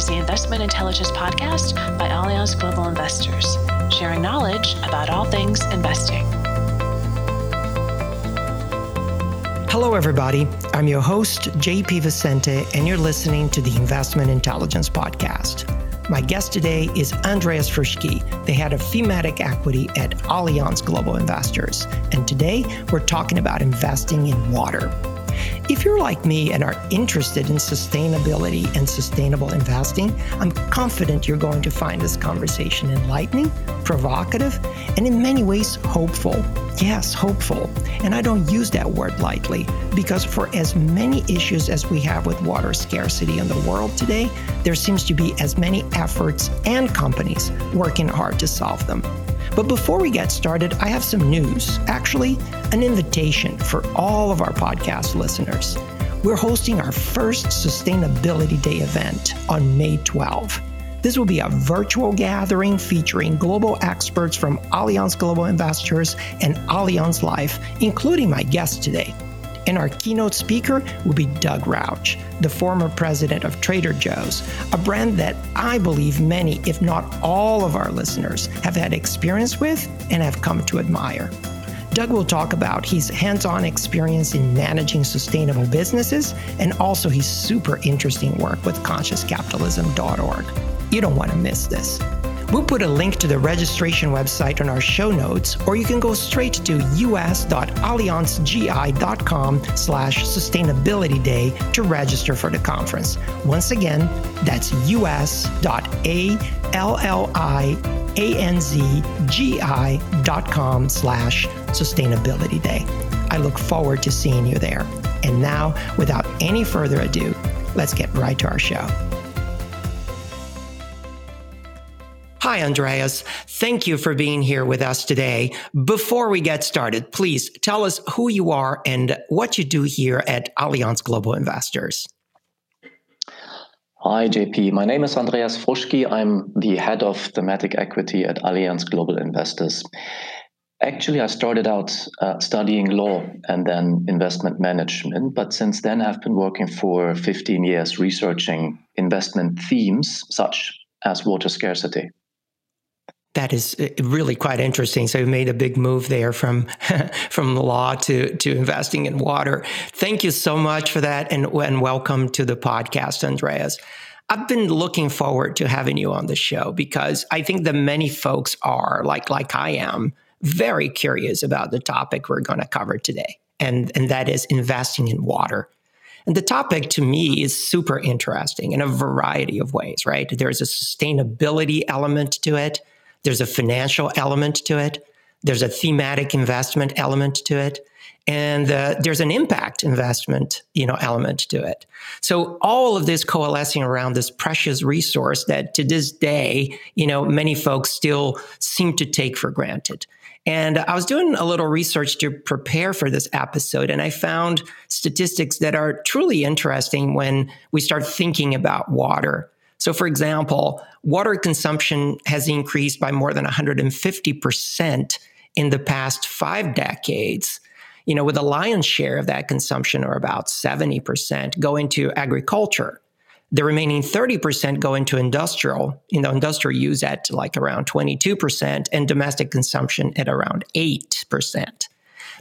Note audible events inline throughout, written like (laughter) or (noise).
is the Investment Intelligence Podcast by Allianz Global Investors, sharing knowledge about all things investing. Hello, everybody. I'm your host, JP Vicente, and you're listening to the Investment Intelligence Podcast. My guest today is Andreas Fruschki, the head of thematic equity at Allianz Global Investors. And today we're talking about investing in water. If you're like me and are interested in sustainability and sustainable investing, I'm confident you're going to find this conversation enlightening, provocative, and in many ways hopeful. Yes, hopeful. And I don't use that word lightly because for as many issues as we have with water scarcity in the world today, there seems to be as many efforts and companies working hard to solve them. But before we get started, I have some news. Actually, an invitation for all of our podcast listeners. We're hosting our first Sustainability Day event on May 12. This will be a virtual gathering featuring global experts from Allianz Global Investors and Allianz Life, including my guest today, and our keynote speaker will be Doug Rauch, the former president of Trader Joe's, a brand that I believe many, if not all of our listeners, have had experience with and have come to admire. Doug will talk about his hands on experience in managing sustainable businesses and also his super interesting work with consciouscapitalism.org. You don't want to miss this. We'll put a link to the registration website on our show notes, or you can go straight to us.allianzgi.com slash sustainability day to register for the conference. Once again, that's us.allianzgi.com slash sustainability day. I look forward to seeing you there. And now, without any further ado, let's get right to our show. Hi, Andreas. Thank you for being here with us today. Before we get started, please tell us who you are and what you do here at Allianz Global Investors. Hi, JP. My name is Andreas Fruschki. I'm the head of thematic equity at Allianz Global Investors. Actually, I started out uh, studying law and then investment management, but since then I've been working for 15 years researching investment themes such as water scarcity that is uh, really quite interesting. So you made a big move there from (laughs) from law to to investing in water. Thank you so much for that, and and welcome to the podcast, Andreas. I've been looking forward to having you on the show because I think that many folks are like like I am very curious about the topic we're going to cover today, and and that is investing in water. And the topic to me is super interesting in a variety of ways, right? There's a sustainability element to it. There's a financial element to it. There's a thematic investment element to it. And uh, there's an impact investment, you know, element to it. So all of this coalescing around this precious resource that to this day, you know, many folks still seem to take for granted. And I was doing a little research to prepare for this episode, and I found statistics that are truly interesting when we start thinking about water so, for example, water consumption has increased by more than 150% in the past five decades. You know, with a lion's share of that consumption, or about 70%, go into agriculture. The remaining 30% go into industrial, you know, industrial use at like around 22%, and domestic consumption at around 8%.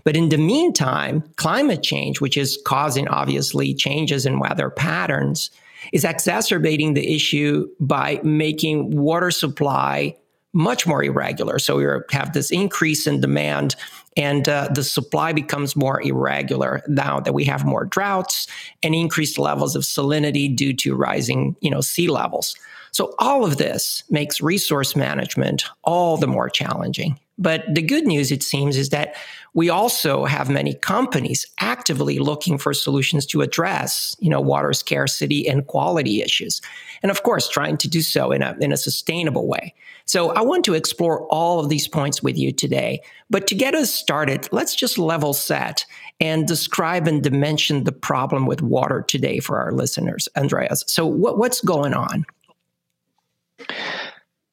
But in the meantime, climate change, which is causing obviously changes in weather patterns, is exacerbating the issue by making water supply much more irregular. So we have this increase in demand and uh, the supply becomes more irregular now that we have more droughts and increased levels of salinity due to rising, you know, sea levels. So all of this makes resource management all the more challenging. But the good news, it seems, is that we also have many companies actively looking for solutions to address, you know, water scarcity and quality issues. And of course, trying to do so in a, in a sustainable way. So I want to explore all of these points with you today. But to get us started, let's just level set and describe and dimension the problem with water today for our listeners. Andreas, so what, what's going on?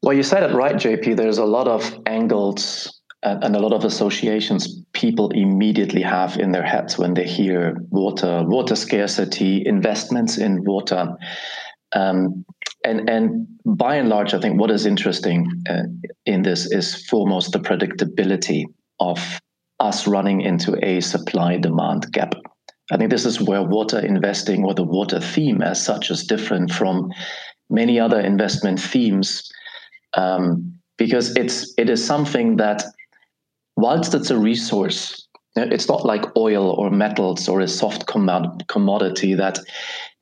Well, you said it right, JP. There's a lot of angles and, and, a lot of associations people immediately have in their heads when they hear water, water scarcity, investments in water. Um, and and by and large, I think what is interesting uh, in this is foremost the predictability of us running into a supply demand gap. I think this is where water investing or the water theme as such is different from many other investment themes um, because it's it is something that whilst it's a resource it's not like oil or metals or a soft commodity that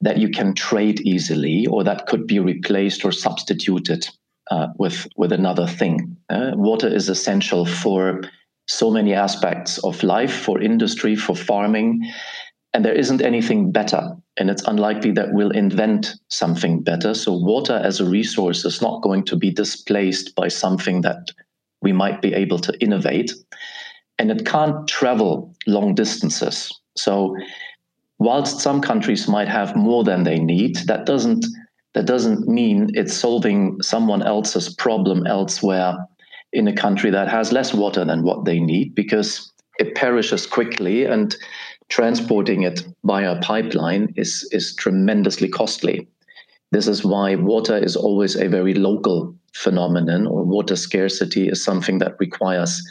that you can trade easily or that could be replaced or substituted uh, with with another thing. Uh, water is essential for so many aspects of life, for industry, for farming, and there isn't anything better. And it's unlikely that we'll invent something better. So water as a resource is not going to be displaced by something that we might be able to innovate and it can't travel long distances. So, whilst some countries might have more than they need, that doesn't that doesn't mean it's solving someone else's problem elsewhere in a country that has less water than what they need because it perishes quickly and transporting it via pipeline is is tremendously costly. This is why water is always a very local phenomenon or water scarcity is something that requires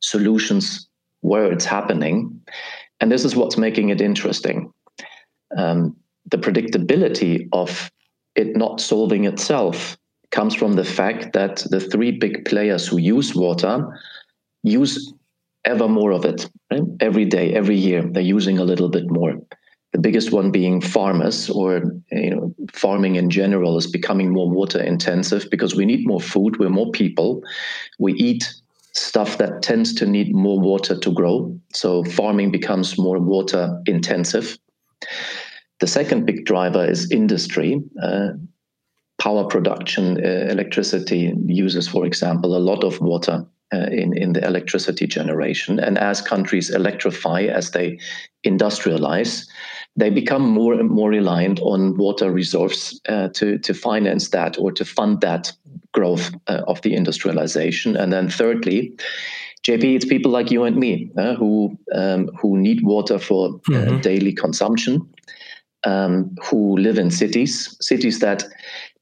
solutions where it's happening. And this is what's making it interesting. Um, the predictability of it not solving itself comes from the fact that the three big players who use water use ever more of it right? every day, every year. They're using a little bit more. The biggest one being farmers, or you know, farming in general is becoming more water intensive because we need more food. We're more people. We eat stuff that tends to need more water to grow. So farming becomes more water intensive. The second big driver is industry. Uh, power production, uh, electricity uses, for example, a lot of water uh, in, in the electricity generation. And as countries electrify, as they industrialize, they become more and more reliant on water reserves uh, to, to finance that or to fund that growth uh, of the industrialization. And then thirdly, JP, it's people like you and me uh, who um, who need water for uh, mm-hmm. daily consumption, um, who live in cities, cities that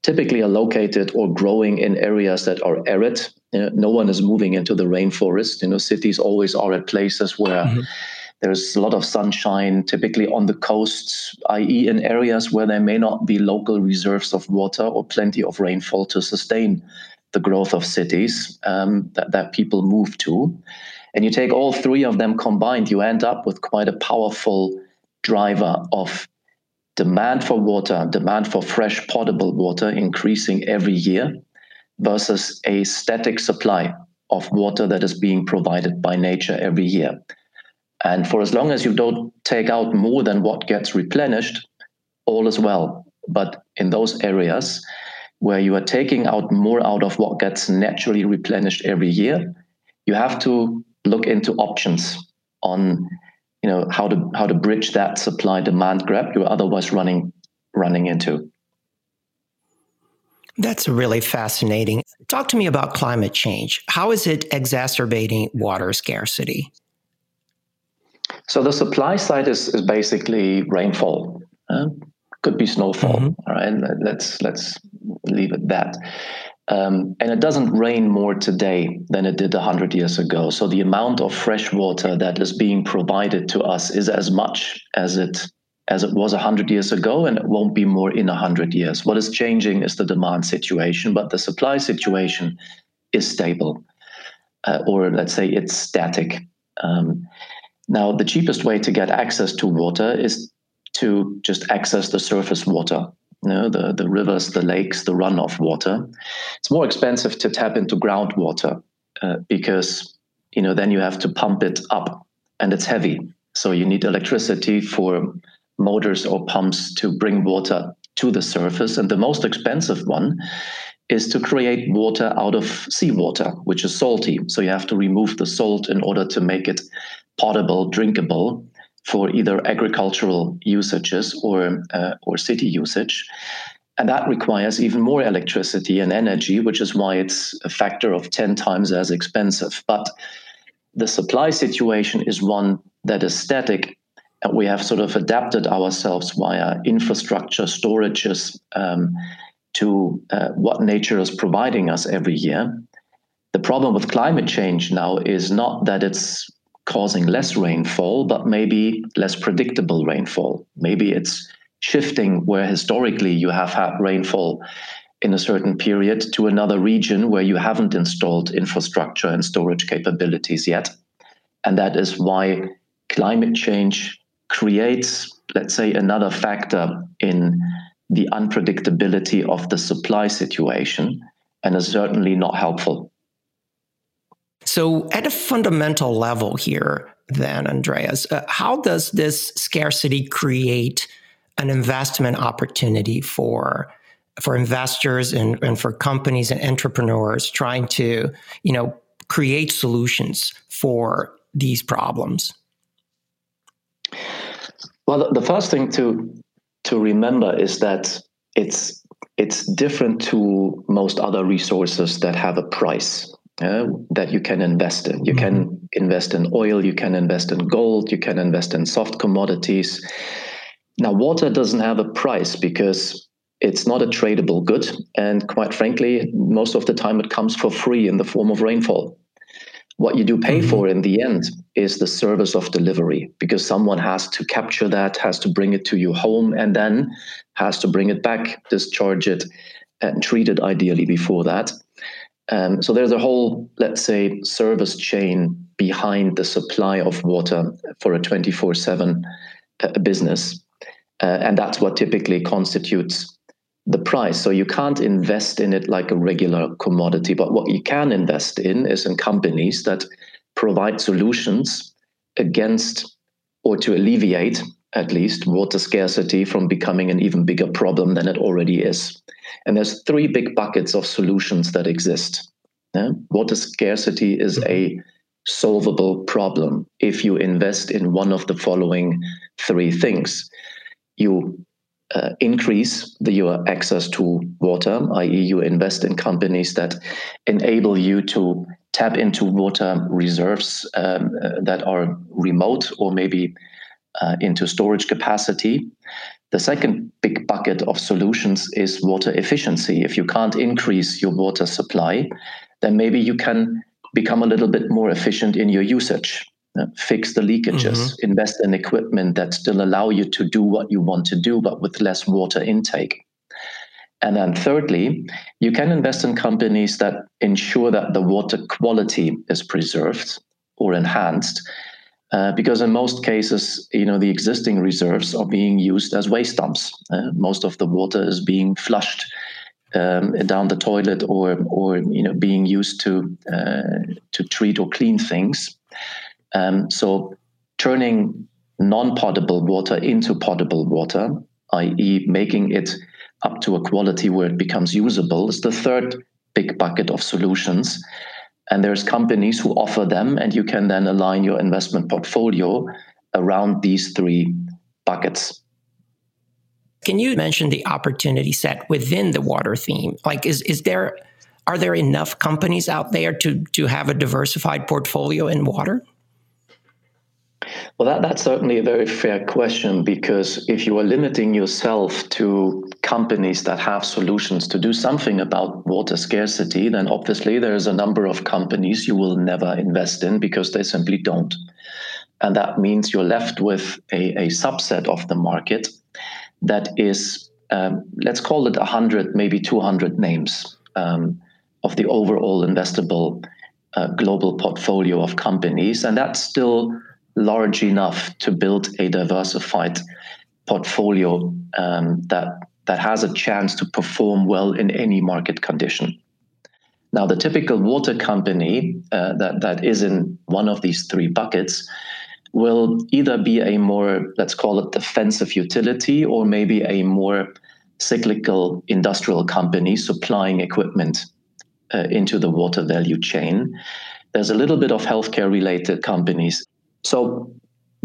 typically are located or growing in areas that are arid. You know, no one is moving into the rainforest. You know, cities always are at places where. Mm-hmm there's a lot of sunshine, typically on the coasts, i.e., in areas where there may not be local reserves of water or plenty of rainfall to sustain the growth of cities um, that, that people move to. And you take all three of them combined, you end up with quite a powerful driver of demand for water, demand for fresh potable water increasing every year versus a static supply of water that is being provided by nature every year. And for as long as you don't take out more than what gets replenished, all is well. But in those areas where you are taking out more out of what gets naturally replenished every year, you have to look into options on you know how to how to bridge that supply demand gap you're otherwise running running into. That's really fascinating. Talk to me about climate change. How is it exacerbating water scarcity? So the supply side is, is basically rainfall. Uh, could be snowfall. Mm-hmm. All right, let's let's leave it that. Um, and it doesn't rain more today than it did 100 years ago. So the amount of fresh water that is being provided to us is as much as it as it was 100 years ago, and it won't be more in 100 years. What is changing is the demand situation, but the supply situation is stable, uh, or let's say it's static. Um, now, the cheapest way to get access to water is to just access the surface water, you know, the, the rivers, the lakes, the runoff water. It's more expensive to tap into groundwater uh, because you know then you have to pump it up and it's heavy. So you need electricity for motors or pumps to bring water to the surface. And the most expensive one is to create water out of seawater, which is salty. So you have to remove the salt in order to make it potable, drinkable for either agricultural usages or uh, or city usage. And that requires even more electricity and energy, which is why it's a factor of 10 times as expensive. But the supply situation is one that is static we have sort of adapted ourselves via infrastructure storages um, to uh, what nature is providing us every year. The problem with climate change now is not that it's causing less rainfall, but maybe less predictable rainfall. Maybe it's shifting where historically you have had rainfall in a certain period to another region where you haven't installed infrastructure and storage capabilities yet. And that is why climate change creates, let's say, another factor in the unpredictability of the supply situation and is certainly not helpful. So, at a fundamental level here, then, Andreas, uh, how does this scarcity create an investment opportunity for for investors and, and for companies and entrepreneurs trying to, you know, create solutions for these problems? Well, the first thing to to remember is that it's it's different to most other resources that have a price uh, that you can invest in. You mm-hmm. can invest in oil, you can invest in gold, you can invest in soft commodities. Now, water doesn't have a price because it's not a tradable good. And quite frankly, most of the time it comes for free in the form of rainfall. What you do pay mm-hmm. for in the end is the service of delivery because someone has to capture that, has to bring it to your home, and then has to bring it back, discharge it, and treat it ideally before that. Um, so there's a whole, let's say, service chain behind the supply of water for a 24 7 uh, business. Uh, and that's what typically constitutes the price. So you can't invest in it like a regular commodity, but what you can invest in is in companies that provide solutions against or to alleviate at least water scarcity from becoming an even bigger problem than it already is. And there's three big buckets of solutions that exist. Yeah? Water scarcity is a solvable problem if you invest in one of the following three things. You uh, increase the, your access to water, i.e., you invest in companies that enable you to tap into water reserves um, uh, that are remote or maybe uh, into storage capacity. The second big bucket of solutions is water efficiency. If you can't increase your water supply, then maybe you can become a little bit more efficient in your usage. Uh, fix the leakages, mm-hmm. invest in equipment that still allow you to do what you want to do, but with less water intake. And then, thirdly, you can invest in companies that ensure that the water quality is preserved or enhanced. Uh, because in most cases, you know, the existing reserves are being used as waste dumps. Uh, most of the water is being flushed um, down the toilet, or, or you know, being used to uh, to treat or clean things. Um, so turning non-potable water into potable water, i.e., making it up to a quality where it becomes usable, is the third big bucket of solutions. And there's companies who offer them, and you can then align your investment portfolio around these three buckets. Can you mention the opportunity set within the water theme? Like, is is there are there enough companies out there to to have a diversified portfolio in water? Well, that, that's certainly a very fair question because if you are limiting yourself to companies that have solutions to do something about water scarcity, then obviously there's a number of companies you will never invest in because they simply don't. And that means you're left with a, a subset of the market that is, um, let's call it 100, maybe 200 names um, of the overall investable uh, global portfolio of companies. And that's still large enough to build a diversified portfolio um, that that has a chance to perform well in any market condition. Now, the typical water company uh, that that is in one of these three buckets will either be a more let's call it defensive utility or maybe a more cyclical industrial company supplying equipment uh, into the water value chain. There's a little bit of healthcare related companies so,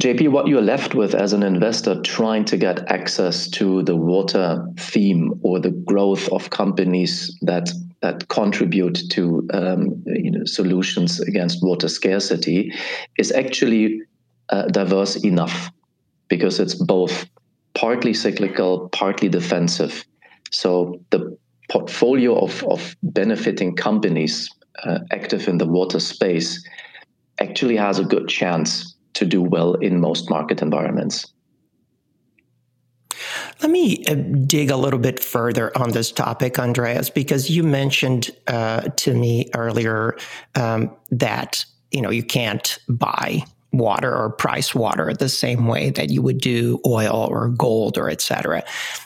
JP, what you're left with as an investor trying to get access to the water theme or the growth of companies that that contribute to um, you know, solutions against water scarcity is actually uh, diverse enough. because it's both partly cyclical, partly defensive. So the portfolio of, of benefiting companies uh, active in the water space actually has a good chance to do well in most market environments. Let me uh, dig a little bit further on this topic, Andreas, because you mentioned uh, to me earlier um, that you know you can't buy water or price water the same way that you would do oil or gold or etc.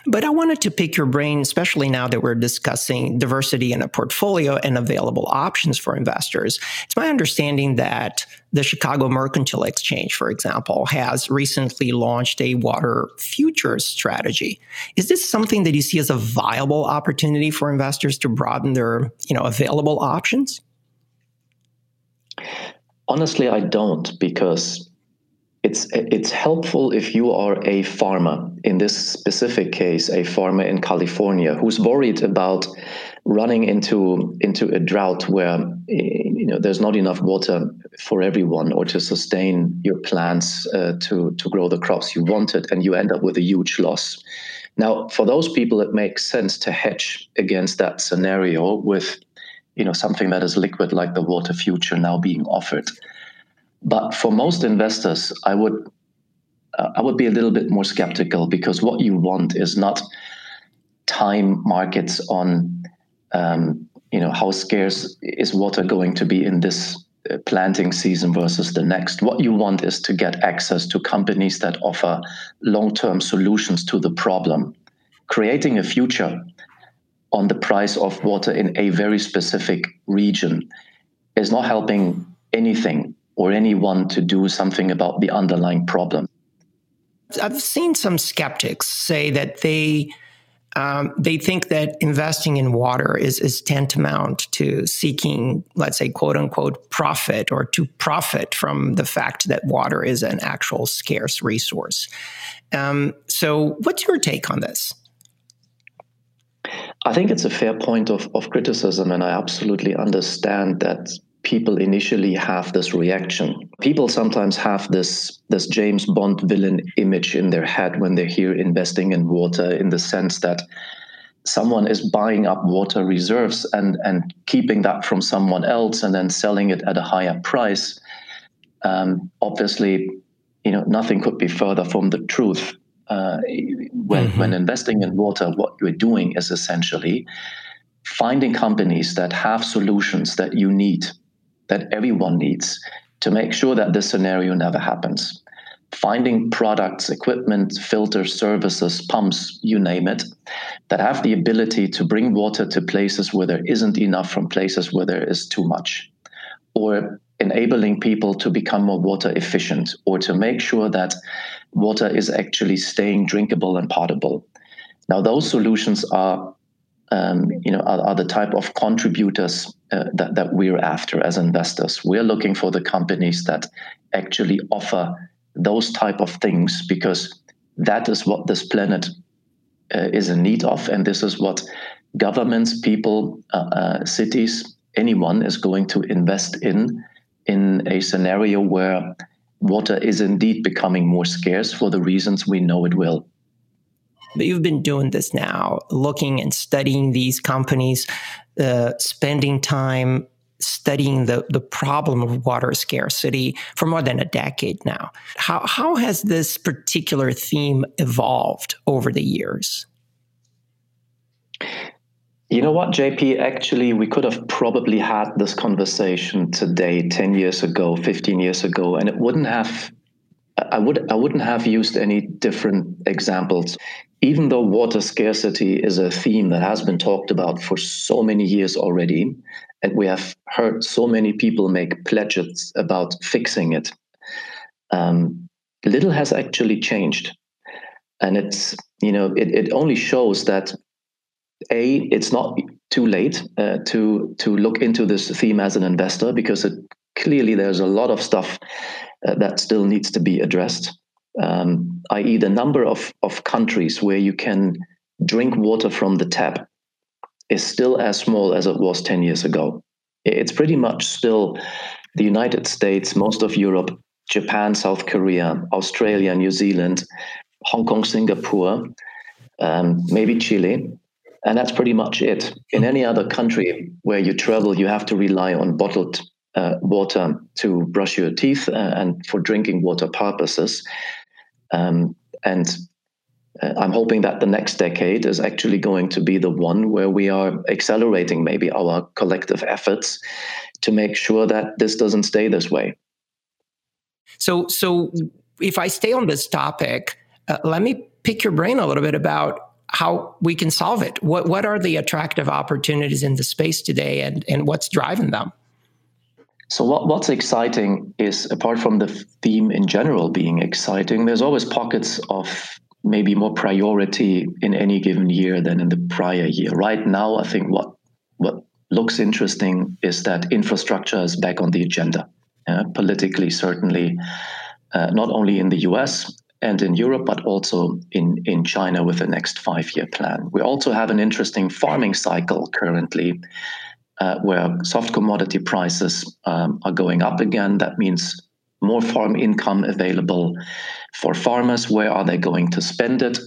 But I wanted to pick your brain, especially now that we're discussing diversity in a portfolio and available options for investors. It's my understanding that the Chicago Mercantile Exchange, for example, has recently launched a water futures strategy. Is this something that you see as a viable opportunity for investors to broaden their, you know, available options? Honestly, I don't because it's it's helpful if you are a farmer. In this specific case a farmer in California who's worried about running into into a drought where you know there's not enough water for everyone or to sustain your plants uh, to to grow the crops you wanted and you end up with a huge loss. Now for those people it makes sense to hedge against that scenario with you know something that is liquid like the water future now being offered. But for most investors, I would uh, I would be a little bit more skeptical because what you want is not time markets on um, you know how scarce is water going to be in this uh, planting season versus the next. What you want is to get access to companies that offer long term solutions to the problem, creating a future on the price of water in a very specific region is not helping anything or anyone to do something about the underlying problem. I've seen some skeptics say that they um, they think that investing in water is, is tantamount to seeking, let's say, quote unquote, profit or to profit from the fact that water is an actual scarce resource. Um, so, what's your take on this? I think it's a fair point of, of criticism, and I absolutely understand that people initially have this reaction. People sometimes have this this James Bond villain image in their head when they hear investing in water, in the sense that someone is buying up water reserves and and keeping that from someone else and then selling it at a higher price. Um, obviously, you know nothing could be further from the truth uh, when, mm-hmm. when investing in water, what you're doing is essentially finding companies that have solutions that you need, that everyone needs, to make sure that this scenario never happens. Finding products, equipment, filters, services, pumps, you name it, that have the ability to bring water to places where there isn't enough from places where there is too much. Or enabling people to become more water efficient or to make sure that water is actually staying drinkable and potable. Now, those solutions are, um, you know, are, are, the type of contributors uh, that, that we're after as investors. We're looking for the companies that actually offer those type of things because that is what this planet uh, is in need of, and this is what governments, people, uh, uh cities, anyone is going to invest in in a scenario where water is indeed becoming more scarce for the reasons we know it will. But you've been doing this now, looking and studying these companies, uh, spending time studying the, the problem of water scarcity for more than a decade now. How, how has this particular theme evolved over the years? You know what, JP? Actually, we could have probably had this conversation today, 10 years ago, 15 years ago, and it wouldn't have. I would I wouldn't have used any different examples. Even though water scarcity is a theme that has been talked about for so many years already, and we have heard so many people make pledges about fixing it, um, little has actually changed. And it's, you know, it, it only shows that a it's not too late uh, to to look into this theme as an investor because it, clearly there's a lot of stuff uh, that still needs to be addressed um, i.e the number of, of countries where you can drink water from the tap is still as small as it was 10 years ago it's pretty much still the united states most of europe Japan, South Korea, Australia, New Zealand, Hong Kong, Singapore, um, maybe Chile. And that's pretty much it. In any other country where you travel, you have to rely on bottled uh, water to brush your teeth uh, and for drinking water purposes. Um, and uh, I'm hoping that the next decade is actually going to be the one where we are accelerating maybe our collective efforts to make sure that this doesn't stay this way. So, so if I stay on this topic, uh, let me pick your brain a little bit about how we can solve it. What what are the attractive opportunities in the space today, and and what's driving them? So what, what's exciting is apart from the theme in general being exciting, there's always pockets of maybe more priority in any given year than in the prior year. Right now, I think what what looks interesting is that infrastructure is back on the agenda, uh, politically certainly, uh, not only in the U.S. and in Europe, but also in in China with the next five-year plan. We also have an interesting farming cycle currently. Uh, where soft commodity prices um, are going up again. That means more farm income available for farmers. Where are they going to spend it?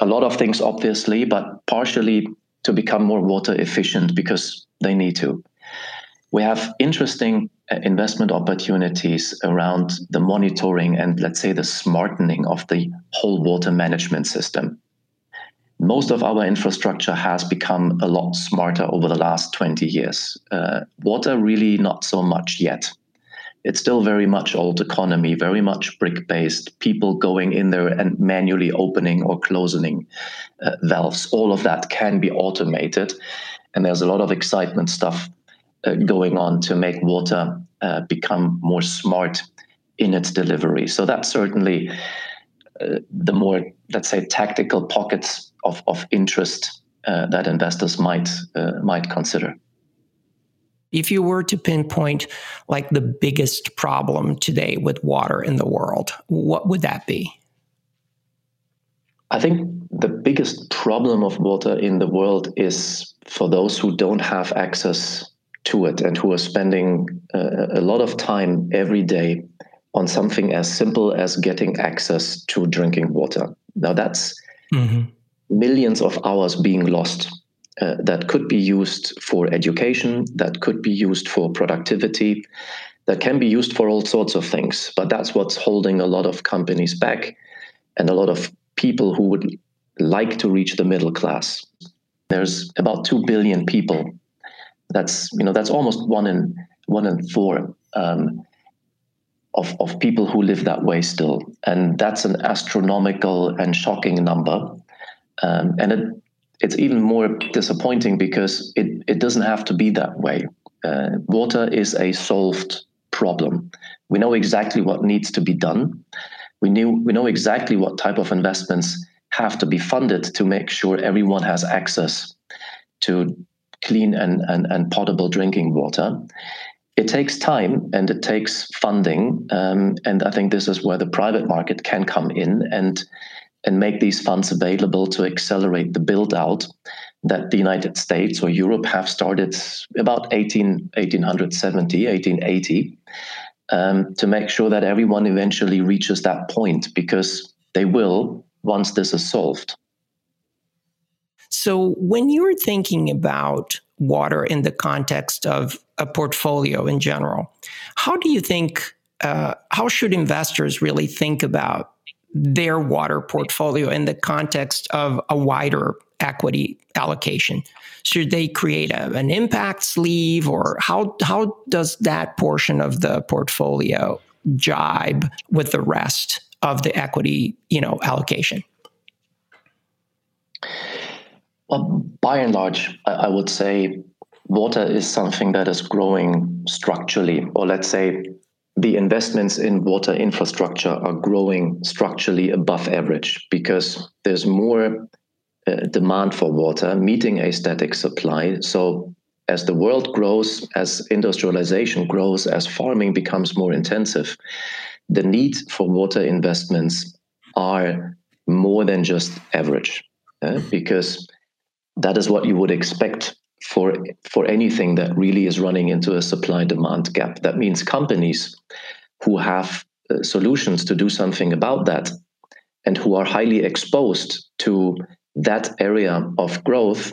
A lot of things, obviously, but partially to become more water efficient because they need to. We have interesting investment opportunities around the monitoring and, let's say, the smartening of the whole water management system. Most of our infrastructure has become a lot smarter over the last 20 years. Uh, water, really, not so much yet it's still very much old economy, very much brick based, people going in there and manually opening or closing uh, valves. All of that can be automated. And there's a lot of excitement stuff going on to make water uh, become more smart in its delivery. So that's certainly uh, the more, let's say, tactical pockets of, of interest uh, that investors might uh, might consider. If you were to pinpoint like the biggest problem today with water in the world, what would that be? I think the biggest problem of water in the world is for those who don't have access to it and who are spending uh, a lot of time every day on something as simple as getting access to drinking water. Now, that's mm-hmm. millions of hours being lost uh, that could be used for education, that could be used for productivity, that can be used for all sorts of things. But that's what's holding a lot of companies back and a lot of people who would like to reach the middle class. There's about 2 billion people. That's, you know, that's almost one in, one in four. Um, of, of people who live that way still. And that's an astronomical and shocking number. Um, and it it's even more disappointing because it, it doesn't have to be that way. Uh, water is a solved problem. We know exactly what needs to be done. We knew we know exactly what type of investments have to be funded to make sure everyone has access to clean and, and, and potable drinking water. It takes time and it takes funding. Um, and I think this is where the private market can come in and and make these funds available to accelerate the build out that the United States or Europe have started about 18, 1870, 1880, um, to make sure that everyone eventually reaches that point because they will once this is solved. So, when you're thinking about water in the context of a portfolio in general, how do you think, uh, how should investors really think about their water portfolio in the context of a wider equity allocation? Should they create a, an impact sleeve, or how how does that portion of the portfolio jibe with the rest of the equity, you know, allocation? Well, by and large, I would say water is something that is growing structurally, or let's say the investments in water infrastructure are growing structurally above average because there's more uh, demand for water meeting a static supply. So, as the world grows, as industrialization grows, as farming becomes more intensive, the need for water investments are more than just average uh, because that is what you would expect for for anything that really is running into a supply demand gap. That means companies who have uh, solutions to do something about that and who are highly exposed to that area of growth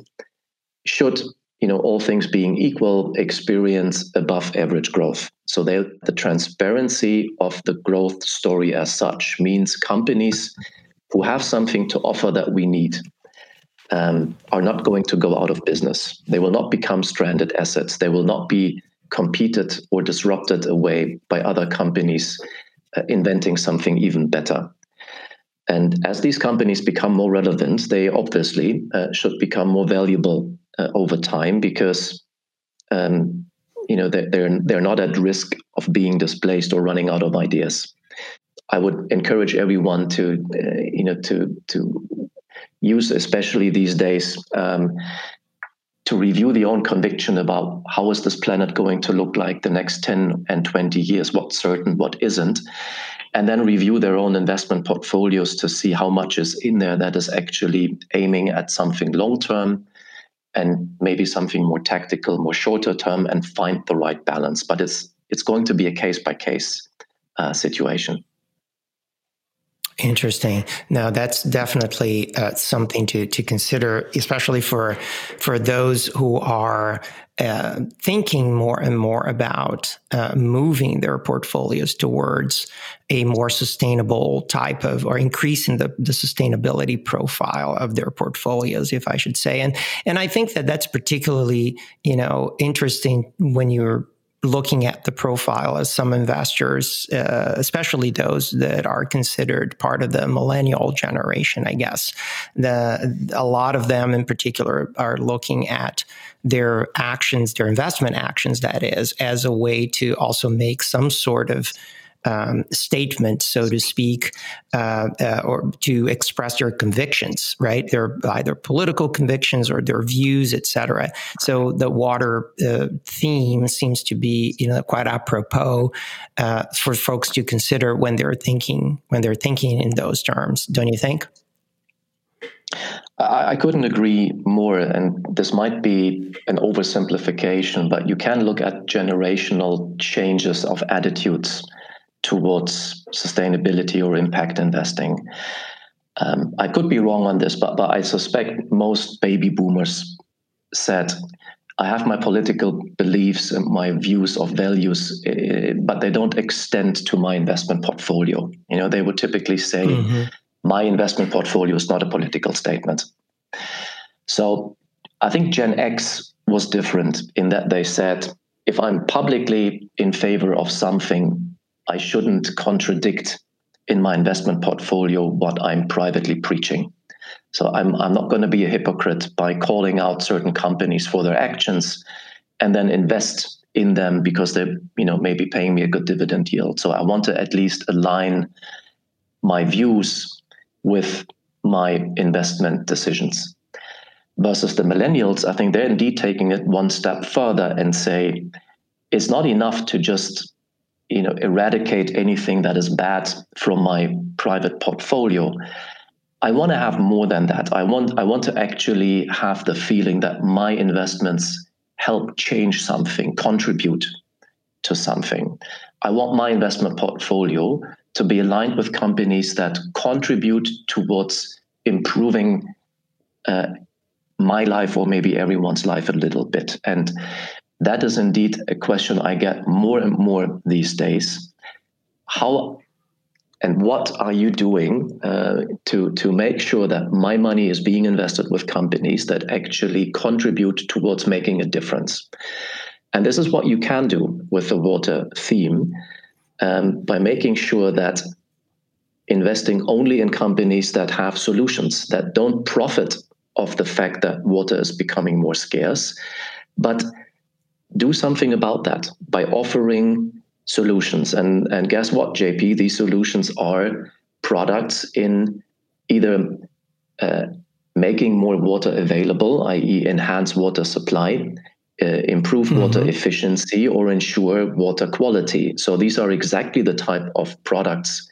should you know all things being equal experience above average growth so they, the transparency of the growth story as such means companies who have something to offer that we need um, are not going to go out of business. They will not become stranded assets. They will not be competed or disrupted away by other companies uh, inventing something even better. And as these companies become more relevant, they obviously uh, should become more valuable uh, over time because um, you know they're, they're they're not at risk of being displaced or running out of ideas. I would encourage everyone to uh, you know to to use especially these days um, to review the own conviction about how is this planet going to look like the next 10 and 20 years what's certain what isn't and then review their own investment portfolios to see how much is in there that is actually aiming at something long term and maybe something more tactical, more shorter term, and find the right balance. But it's it's going to be a case by case situation. Interesting. Now that's definitely uh, something to to consider, especially for for those who are uh, thinking more and more about uh, moving their portfolios towards a more sustainable type of or increasing the, the sustainability profile of their portfolios if i should say and and i think that that's particularly you know interesting when you're looking at the profile as some investors, uh, especially those that are considered part of the millennial generation, I guess. The, a lot of them in particular are looking at their actions, their investment actions, that is, as a way to also make some sort of um, statement, so to speak, uh, uh, or to express their convictions, right? Their either political convictions or their views, etc. So the water uh, theme seems to be, you know, quite apropos uh, for folks to consider when they're thinking when they're thinking in those terms. Don't you think? I couldn't agree more, and this might be an oversimplification, but you can look at generational changes of attitudes towards sustainability or impact investing. Um, I could be wrong on this, but, but I suspect most baby boomers said, I have my political beliefs and my views of values, uh, but they don't extend to my investment portfolio. You know, they would typically say, mm-hmm. my investment portfolio is not a political statement. So I think Gen X was different in that they said, if I'm publicly in favor of something, I shouldn't contradict in my investment portfolio what I'm privately preaching. So I'm I'm not going to be a hypocrite by calling out certain companies for their actions and then invest in them because they're you know maybe paying me a good dividend yield. So I want to at least align my views with my investment decisions. Versus the millennials, I think they're indeed taking it one step further and say it's not enough to just you know eradicate anything that is bad from my private portfolio. I want to have more than that. I want i want to actually have the feeling that my investments help change something contribute to something. I want my investment portfolio to be aligned with companies that contribute towards improving uh, my life or maybe everyone's life a little bit. And that is indeed a question I get more and more these days. How and what are you doing uh, to to make sure that my money is being invested with companies that actually contribute towards making a difference? And this is what you can do with the water theme um, by making sure that investing only in companies that have solutions that don't profit of the fact that water is becoming more scarce, but do something about that by offering solutions. And, and guess what, JP? These solutions are products in either uh, making more water available, i.e., enhance water supply, uh, improve mm-hmm. water efficiency, or ensure water quality. So these are exactly the type of products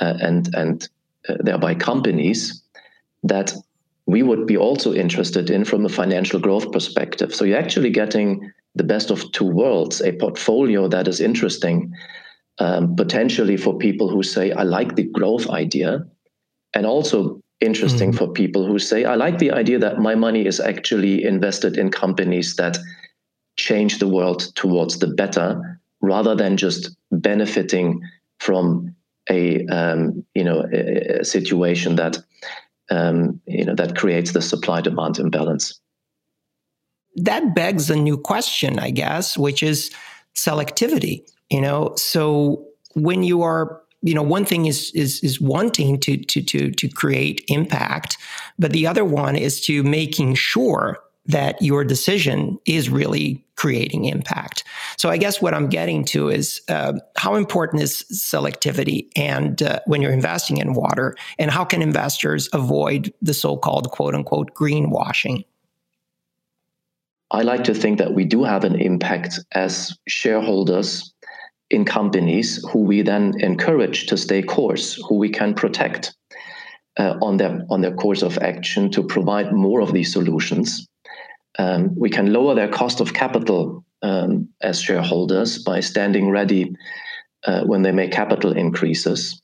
uh, and and uh, thereby companies that we would be also interested in from a financial growth perspective. So you're actually getting the best of two worlds a portfolio that is interesting um, potentially for people who say, I like the growth idea, and also interesting mm-hmm. for people who say, I like the idea that my money is actually invested in companies that change the world towards the better rather than just benefiting from a um, you know a, a situation that um, you know that creates the supply demand imbalance. That begs a new question, I guess, which is selectivity. You know, so when you are you know one thing is is is wanting to to to to create impact but the other one is to making sure that your decision is really creating impact. So I guess what I'm getting to is uh, how important is selectivity and uh, when you're investing in water, and how can investors avoid the so-called quote unquote greenwashing? I like to think that we do have an impact as shareholders in companies who we then encourage to stay course, who we can protect uh, on their on their course of action to provide more of these solutions um, we can lower their cost of capital um, as shareholders by standing ready uh, when they make capital increases.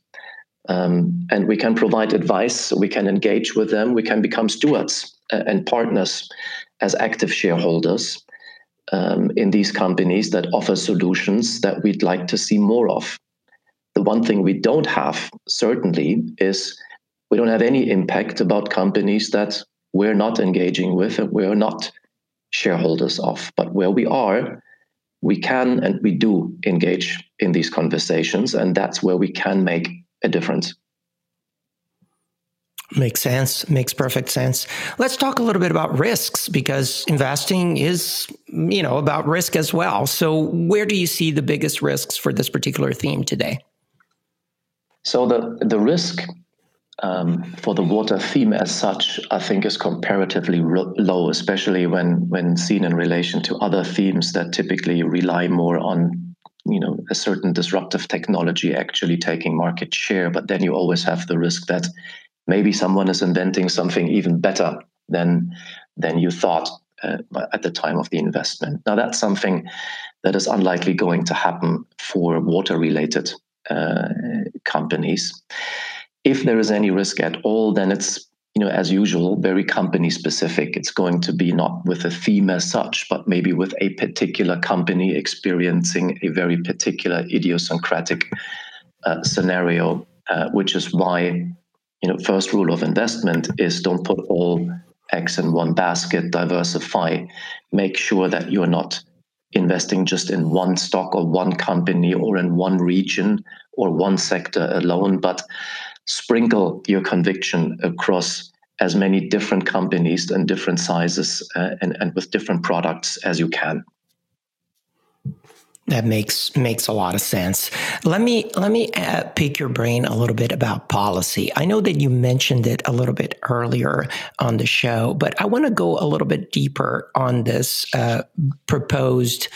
Um, and we can provide advice, we can engage with them, we can become stewards uh, and partners as active shareholders um, in these companies that offer solutions that we'd like to see more of. The one thing we don't have, certainly, is we don't have any impact about companies that we're not engaging with and we're not shareholders of. But where we are, we can and we do engage in these conversations, and that's where we can make a difference. Makes sense. Makes perfect sense. Let's talk a little bit about risks because investing is, you know, about risk as well. So, where do you see the biggest risks for this particular theme today? So, the the risk um, for the water theme as such, I think is comparatively low, especially when when seen in relation to other themes that typically rely more on you know a certain disruptive technology actually taking market share. But then you always have the risk that maybe someone is inventing something even better than than you thought uh, at the time of the investment. Now that's something that is unlikely going to happen for water related uh, companies if there is any risk at all, then it's you know as usual very company specific. It's going to be not with a theme as such, but maybe with a particular company experiencing a very particular idiosyncratic uh, scenario, uh, which is why you know first rule of investment is don't put all eggs in one basket. Diversify. Make sure that you're not investing just in one stock or one company or in one region or one sector alone, but sprinkle your conviction across as many different companies and different sizes uh, and, and with different products as you can. That makes makes a lot of sense. Let me let me uh, pick your brain a little bit about policy. I know that you mentioned it a little bit earlier on the show, but I want to go a little bit deeper on this uh, proposed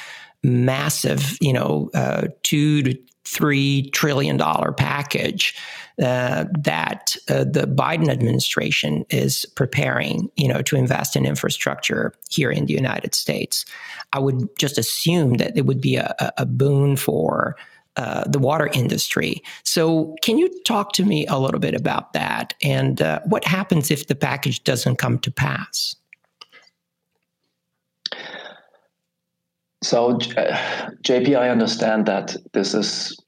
massive, you know, uh, two to three trillion dollar package uh, that uh, the Biden administration is preparing, you know, to invest in infrastructure here in the United States. I would just assume that it would be a, a boon for uh, the water industry. So, can you talk to me a little bit about that and uh, what happens if the package doesn't come to pass? So, uh, JP, I understand that this is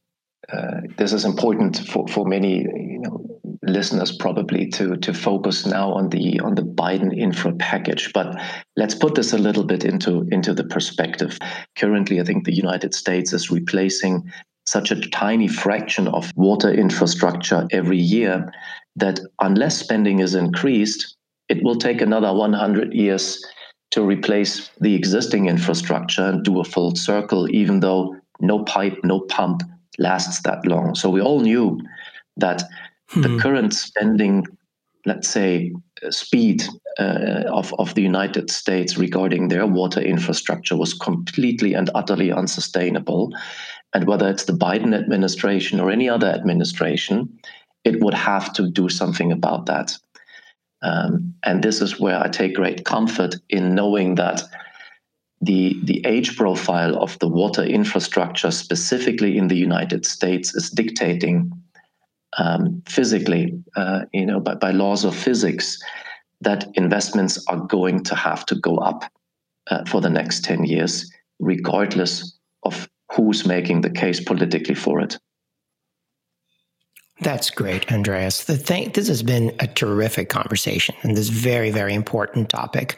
uh, this is important for, for many you know listeners probably to to focus now on the on the Biden infra package. But let's put this a little bit into into the perspective. Currently, I think the United States is replacing such a tiny fraction of water infrastructure every year that unless spending is increased, it will take another 100 years to replace the existing infrastructure and do a full circle, even though no pipe, no pump, lasts that long. So we all knew that hmm. the current spending, let's say, uh, speed uh, of, of the United States regarding their water infrastructure was completely and utterly unsustainable. And whether it's the Biden administration or any other administration, it would have to do something about that. Um, and this is where I take great comfort in knowing that the, the age profile of the water infrastructure, specifically in the United States, is dictating um, physically, uh, you know, by, by laws of physics, that investments are going to have to go up uh, for the next 10 years, regardless of who's making the case politically for it. That's great, Andreas. Thing, this has been a terrific conversation and this very, very important topic.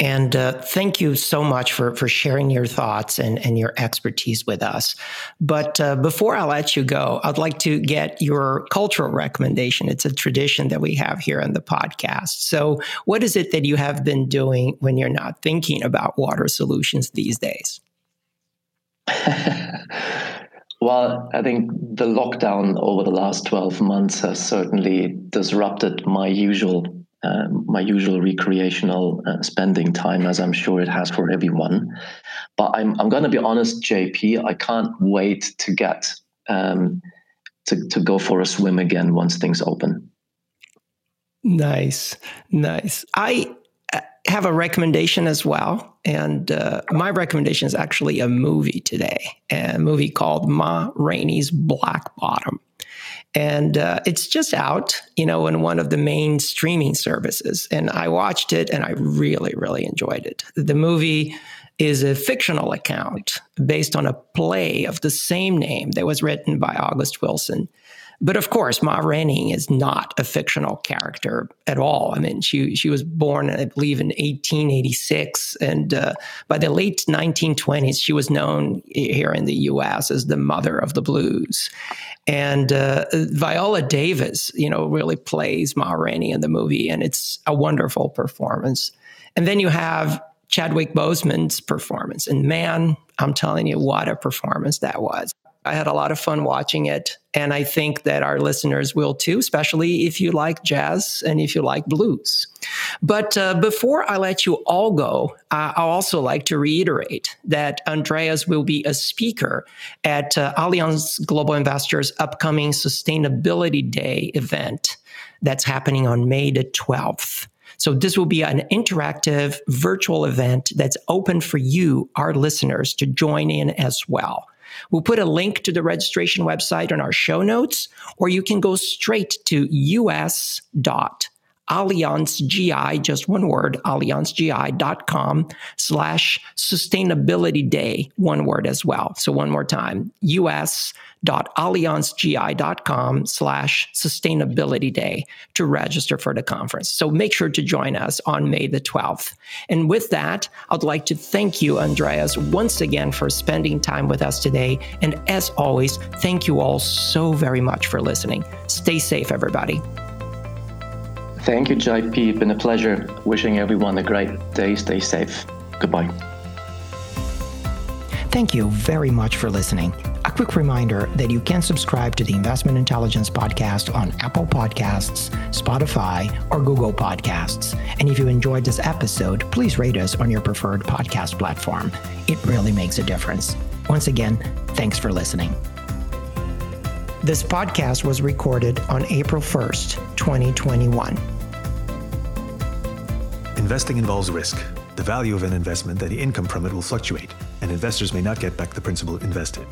And uh, thank you so much for, for sharing your thoughts and, and your expertise with us. But uh, before I let you go, I'd like to get your cultural recommendation. It's a tradition that we have here on the podcast. So, what is it that you have been doing when you're not thinking about water solutions these days? (laughs) Well, I think the lockdown over the last 12 months has certainly disrupted my usual uh, my usual recreational uh, spending time, as I'm sure it has for everyone. But I'm I'm going to be honest, JP. I can't wait to get um, to to go for a swim again once things open. Nice, nice. I have a recommendation as well. And uh, my recommendation is actually a movie today, a movie called Ma Rainey's Black Bottom. And uh, it's just out, you know, in one of the main streaming services. And I watched it and I really, really enjoyed it. The movie is a fictional account based on a play of the same name that was written by August Wilson. But of course, Ma Rainey is not a fictional character at all. I mean, she she was born, I believe, in 1886, and uh, by the late 1920s, she was known here in the U.S. as the mother of the blues. And uh, Viola Davis, you know, really plays Ma Rainey in the movie, and it's a wonderful performance. And then you have Chadwick Boseman's performance, and man, I'm telling you, what a performance that was. I had a lot of fun watching it. And I think that our listeners will too, especially if you like jazz and if you like blues. But uh, before I let you all go, uh, I also like to reiterate that Andreas will be a speaker at uh, Allianz Global Investors' upcoming Sustainability Day event that's happening on May the 12th. So this will be an interactive virtual event that's open for you, our listeners, to join in as well. We'll put a link to the registration website on our show notes, or you can go straight to us dot allianzgi, just one word, allianzgi.com slash sustainability day, one word as well. So one more time, us.allianzgi.com slash sustainability day to register for the conference. So make sure to join us on May the 12th. And with that, I'd like to thank you, Andreas, once again for spending time with us today. And as always, thank you all so very much for listening. Stay safe, everybody. Thank you, JP. Been a pleasure. Wishing everyone a great day. Stay safe. Goodbye. Thank you very much for listening. A quick reminder that you can subscribe to the Investment Intelligence Podcast on Apple Podcasts, Spotify, or Google Podcasts. And if you enjoyed this episode, please rate us on your preferred podcast platform. It really makes a difference. Once again, thanks for listening. This podcast was recorded on April 1st, 2021. Investing involves risk. The value of an investment and the income from it will fluctuate, and investors may not get back the principal invested.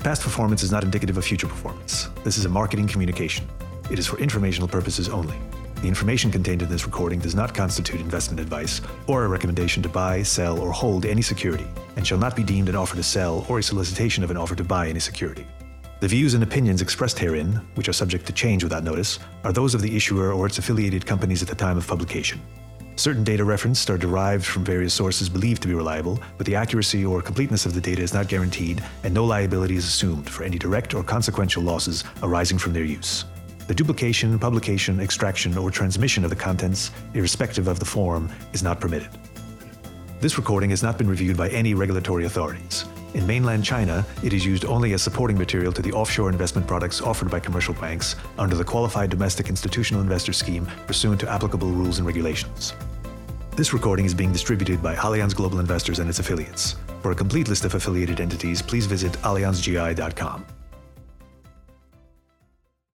Past performance is not indicative of future performance. This is a marketing communication. It is for informational purposes only. The information contained in this recording does not constitute investment advice or a recommendation to buy, sell, or hold any security, and shall not be deemed an offer to sell or a solicitation of an offer to buy any security. The views and opinions expressed herein, which are subject to change without notice, are those of the issuer or its affiliated companies at the time of publication. Certain data referenced are derived from various sources believed to be reliable, but the accuracy or completeness of the data is not guaranteed, and no liability is assumed for any direct or consequential losses arising from their use. The duplication, publication, extraction, or transmission of the contents, irrespective of the form, is not permitted. This recording has not been reviewed by any regulatory authorities. In mainland China, it is used only as supporting material to the offshore investment products offered by commercial banks under the Qualified Domestic Institutional Investor Scheme pursuant to applicable rules and regulations. This recording is being distributed by Allianz Global Investors and its affiliates. For a complete list of affiliated entities, please visit allianzgi.com.